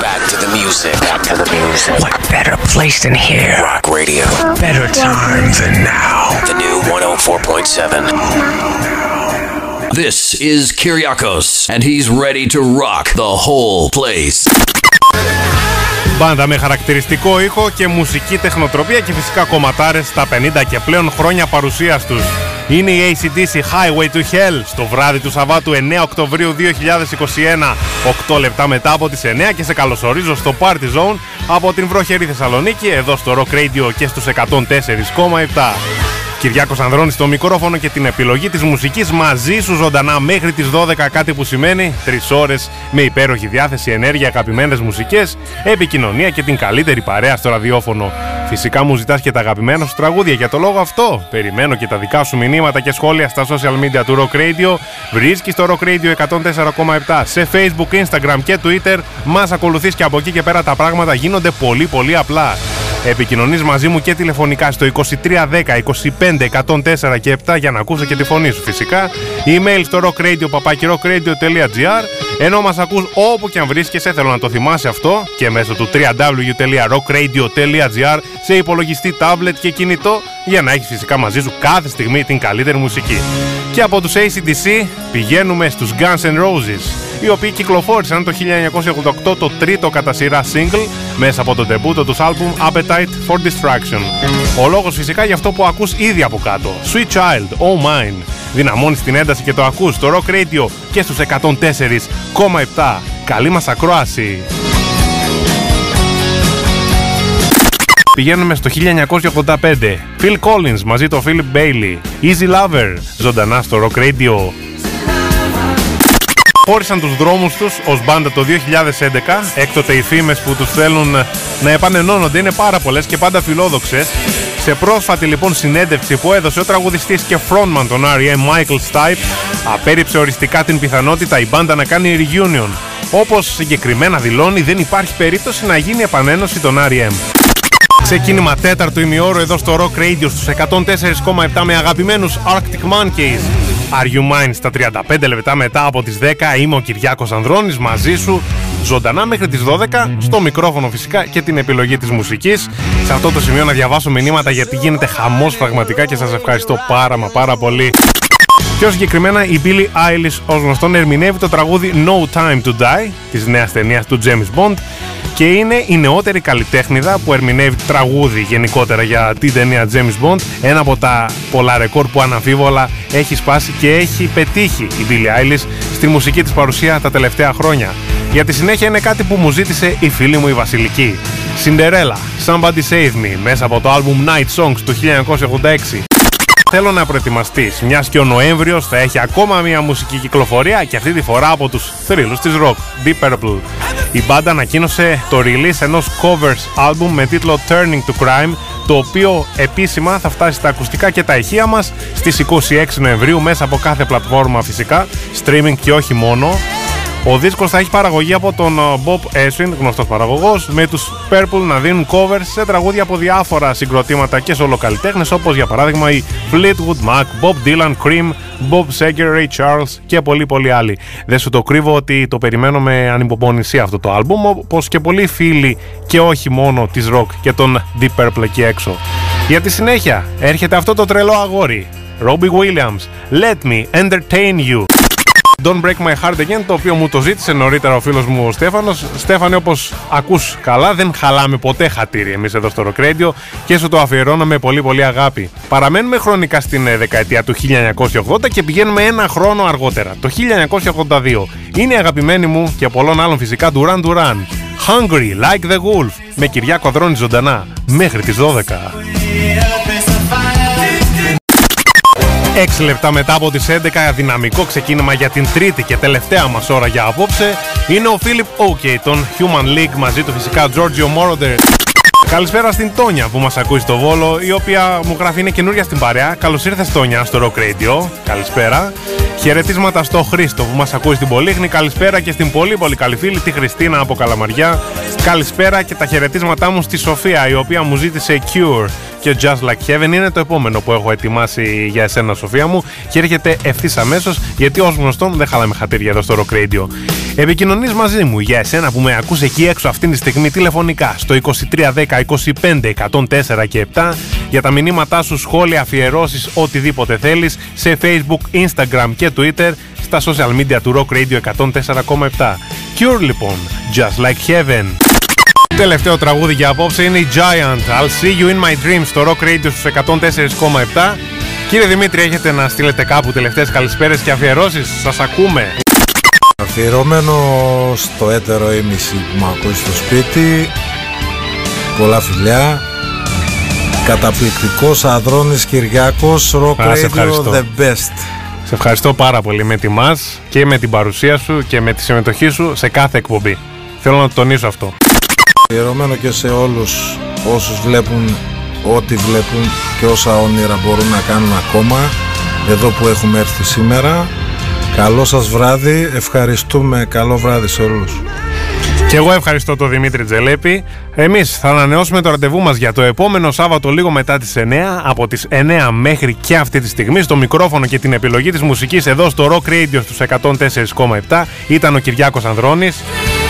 Back to the music. Back to the music. What better place than here? Rock radio. Better time than now. The new 104.7. This is Kyriakos, and he's ready to rock the whole place. Μπάντα με χαρακτηριστικό ήχο και μουσική τεχνοτροπία και φυσικά κομματάρες στα 50 και πλέον χρόνια παρουσίας τους. Είναι η ACDC Highway to Hell στο βράδυ του Σαββάτου 9 Οκτωβρίου 2021, 8 λεπτά μετά από τις 9 και σε καλωσορίζω στο Party Zone από την βροχερή Θεσσαλονίκη εδώ στο Rock Radio και στους 104,7. Κυριάκος Ανδρώνης στο μικρόφωνο και την επιλογή της μουσικής μαζί σου ζωντανά μέχρι τις 12 κάτι που σημαίνει 3 ώρες με υπέροχη διάθεση, ενέργεια, αγαπημένες μουσικές, επικοινωνία και την καλύτερη παρέα στο ραδιόφωνο. Φυσικά μου ζητάς και τα αγαπημένα σου τραγούδια για το λόγο αυτό. Περιμένω και τα δικά σου μηνύματα και σχόλια στα social media του Rock Radio. Βρίσκεις το Rock Radio 104,7 σε Facebook, Instagram και Twitter. Μας ακολουθείς και από εκεί και πέρα τα πράγματα γίνονται πολύ πολύ απλά. Επικοινωνείς μαζί μου και τηλεφωνικά στο 2310 25 104 και 7 για να ακούσω και τη φωνή σου φυσικά. Email στο rockradio.papakirockradio.gr ενώ μας ακούς όπου και αν βρίσκεσαι θέλω να το θυμάσαι αυτό και μέσω του www.rockradio.gr σε υπολογιστή, tablet και κινητό για να έχεις φυσικά μαζί σου κάθε στιγμή την καλύτερη μουσική. Και από τους ACDC πηγαίνουμε στους Guns N' Roses οι οποίοι κυκλοφόρησαν το 1988 το τρίτο κατά σειρά single μέσα από το τεμπούτο τους άλμπουμ Appetite for Distraction. Ο λόγος φυσικά για αυτό που ακούς ήδη από κάτω. Sweet Child, Oh Mine. Δυναμώνεις την ένταση και το ακούς στο Rock Radio και στους 104,7. Καλή μας ακρόαση! Πηγαίνουμε στο 1985. Phil Collins μαζί το Philip Bailey. Easy Lover, ζωντανά στο Rock Radio χώρισαν τους δρόμους τους ως μπάντα το 2011. Έκτοτε οι φήμες που τους θέλουν να επανενώνονται είναι πάρα πολλές και πάντα φιλόδοξες. Σε πρόσφατη λοιπόν συνέντευξη που έδωσε ο τραγουδιστής και frontman των R.E.M. Michael Stipe απέρριψε οριστικά την πιθανότητα η μπάντα να κάνει reunion. Όπως συγκεκριμένα δηλώνει δεν υπάρχει περίπτωση να γίνει επανένωση των R.E.M. Ξεκίνημα τέταρτου ημιώρου εδώ στο Rock Radio στους 104,7 με αγαπημένους Arctic Monkeys. Are You Mine; Στα 35 λεπτά μετά από τις 10 είμαι ο Κυριάκος Ανδρώνης μαζί σου ζωντανά μέχρι τις 12 στο μικρόφωνο φυσικά και την επιλογή της μουσικής. Σε αυτό το σημείο να διαβάσω μηνύματα γιατί γίνεται χαμός πραγματικά και σας ευχαριστώ πάρα μα πάρα πολύ Πιο συγκεκριμένα η Billie Eilish ως γνωστόν ερμηνεύει το τραγούδι No Time to Die της νέας ταινίας του James Bond και είναι η νεότερη καλλιτέχνηδα που ερμηνεύει τραγούδι γενικότερα για την ταινία James Bond ένα από τα πολλά ρεκόρ που αναμφίβολα έχει σπάσει και έχει πετύχει η Billie Eilish στη μουσική της παρουσία τα τελευταία χρόνια. Για τη συνέχεια είναι κάτι που μου ζήτησε η φίλη μου η Βασιλική. Cinderella, Somebody Save Me, μέσα από το album Night Songs του 1986. Θέλω να προετοιμαστείς, μιας και ο Νοέμβριος θα έχει ακόμα μια μουσική κυκλοφορία και αυτή τη φορά από τους θρύλους της rock, Deep Purple. Η μπάντα ανακοίνωσε το release ενός covers album με τίτλο Turning to Crime, το οποίο επίσημα θα φτάσει στα ακουστικά και τα ηχεία μας στις 26 Νοεμβρίου μέσα από κάθε πλατφόρμα φυσικά, streaming και όχι μόνο. Ο δίσκος θα έχει παραγωγή από τον uh, Bob Eswin, γνωστός παραγωγός, με τους Purple να δίνουν covers σε τραγούδια από διάφορα συγκροτήματα και σολοκαλλιτέχνες, όπως για παράδειγμα οι Fleetwood Mac, Bob Dylan, Cream, Bob Seger, Ray Charles και πολλοί πολλοί άλλοι. Δεν σου το κρύβω ότι το περιμένω με ανυπομονησία αυτό το άλμπουμ, όπως και πολλοί φίλοι και όχι μόνο της rock και των Deep Purple εκεί έξω. Για τη συνέχεια έρχεται αυτό το τρελό αγόρι, Robbie Williams, Let Me Entertain You. Don't Break My Heart Again, το οποίο μου το ζήτησε νωρίτερα ο φίλος μου ο Στέφανος. Στέφανε, όπως ακούς καλά, δεν χαλάμε ποτέ χατήρι εμείς εδώ στο Rock Radio και σου το αφιερώνω με πολύ πολύ αγάπη. Παραμένουμε χρονικά στην ε, δεκαετία του 1980 και πηγαίνουμε ένα χρόνο αργότερα, το 1982. Είναι η αγαπημένη μου και πολλών άλλων φυσικά Duran Duran. Hungry Like the Wolf με Κυριάκο Αδρώνη ζωντανά μέχρι τις 12. 6 λεπτά μετά από τις 11 δυναμικό ξεκίνημα για την τρίτη και τελευταία μας ώρα για απόψε. Είναι ο Φίλιπ OK των Human League μαζί του φυσικά Giorgio Moroder. Καλησπέρα στην Τόνια που μας ακούει στο Βόλο η οποία μου γράφει είναι καινούρια στην παρέα. Καλώς ήρθες Τόνια στο Rock Radio. Καλησπέρα Χαιρετίσματα στο Χρήστο που μας ακούει στην Πολύχνη. Καλησπέρα και στην πολύ πολύ καλή φίλη τη Χριστίνα από Καλαμαριά. Καλησπέρα και τα χαιρετίσματά μου στη Σοφία η οποία μου ζήτησε Cure. Και Just Like Heaven είναι το επόμενο που έχω ετοιμάσει για εσένα, Σοφία μου, και έρχεται ευθύς αμέσως γιατί ως γνωστόν δεν χαλάμε χατήρια εδώ στο Rock Radio. Επικοινωνείς μαζί μου για εσένα που με ακούς εκεί έξω αυτή τη στιγμή τηλεφωνικά στο 2310 25 104 και 7 για τα μηνύματά σου, σχόλια, αφιερώσεις, οτιδήποτε θέλεις σε Facebook, Instagram και Twitter στα social media του Rock Radio 104,7. Cure λοιπόν, Just Like Heaven. Τελευταίο τραγούδι για απόψε είναι η Giant. I'll see you in my dreams στο Rock Radio στους 104,7. Κύριε Δημήτρη, έχετε να στείλετε κάπου τελευταίες καλησπέρες και αφιερώσεις; Σας ακούμε. Αφιερωμένο στο έτερο ήμιση που με ακούει στο σπίτι Πολλά φιλιά Καταπληκτικός Αδρώνης Κυριάκος Rock Α, σε Radio ευχαριστώ. The Best Σε ευχαριστώ πάρα πολύ με τιμάς και με την παρουσία σου και με τη συμμετοχή σου σε κάθε εκπομπή. Θέλω να το τονίσω αυτό. Αφιερωμένο και σε όλους όσους βλέπουν ό,τι βλέπουν και όσα όνειρα μπορούν να κάνουν ακόμα Εδώ που έχουμε έρθει σήμερα Καλό σας βράδυ, ευχαριστούμε, καλό βράδυ σε όλους Και εγώ ευχαριστώ τον Δημήτρη Τζελέπη. Εμείς θα ανανεώσουμε το ραντεβού μας για το επόμενο Σάββατο λίγο μετά τις 9. Από τις 9 μέχρι και αυτή τη στιγμή στο μικρόφωνο και την επιλογή της μουσικής εδώ στο Rock Radio στους 104,7 ήταν ο Κυριάκος Ανδρώνης.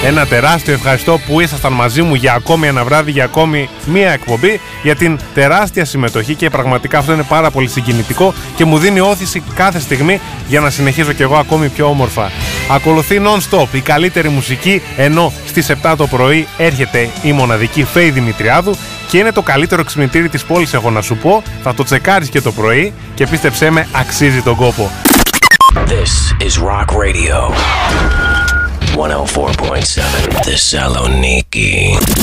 Ένα τεράστιο ευχαριστώ που ήσασταν μαζί μου για ακόμη ένα βράδυ, για ακόμη μία εκπομπή, για την τεράστια συμμετοχή και πραγματικά αυτό είναι πάρα πολύ συγκινητικό και μου δίνει όθηση κάθε στιγμή για να συνεχίζω κι εγώ ακόμη πιο όμορφα. Ακολουθεί non-stop η καλύτερη μουσική, ενώ στις 7 το πρωί έρχεται η μοναδική Φέη Δημητριάδου και είναι το καλύτερο ξυπνητήρι της πόλης έχω να σου πω. Θα το τσεκάρεις και το πρωί και πίστεψέ με αξίζει τον κόπο. This is Rock Radio. 104.7 Thessaloniki.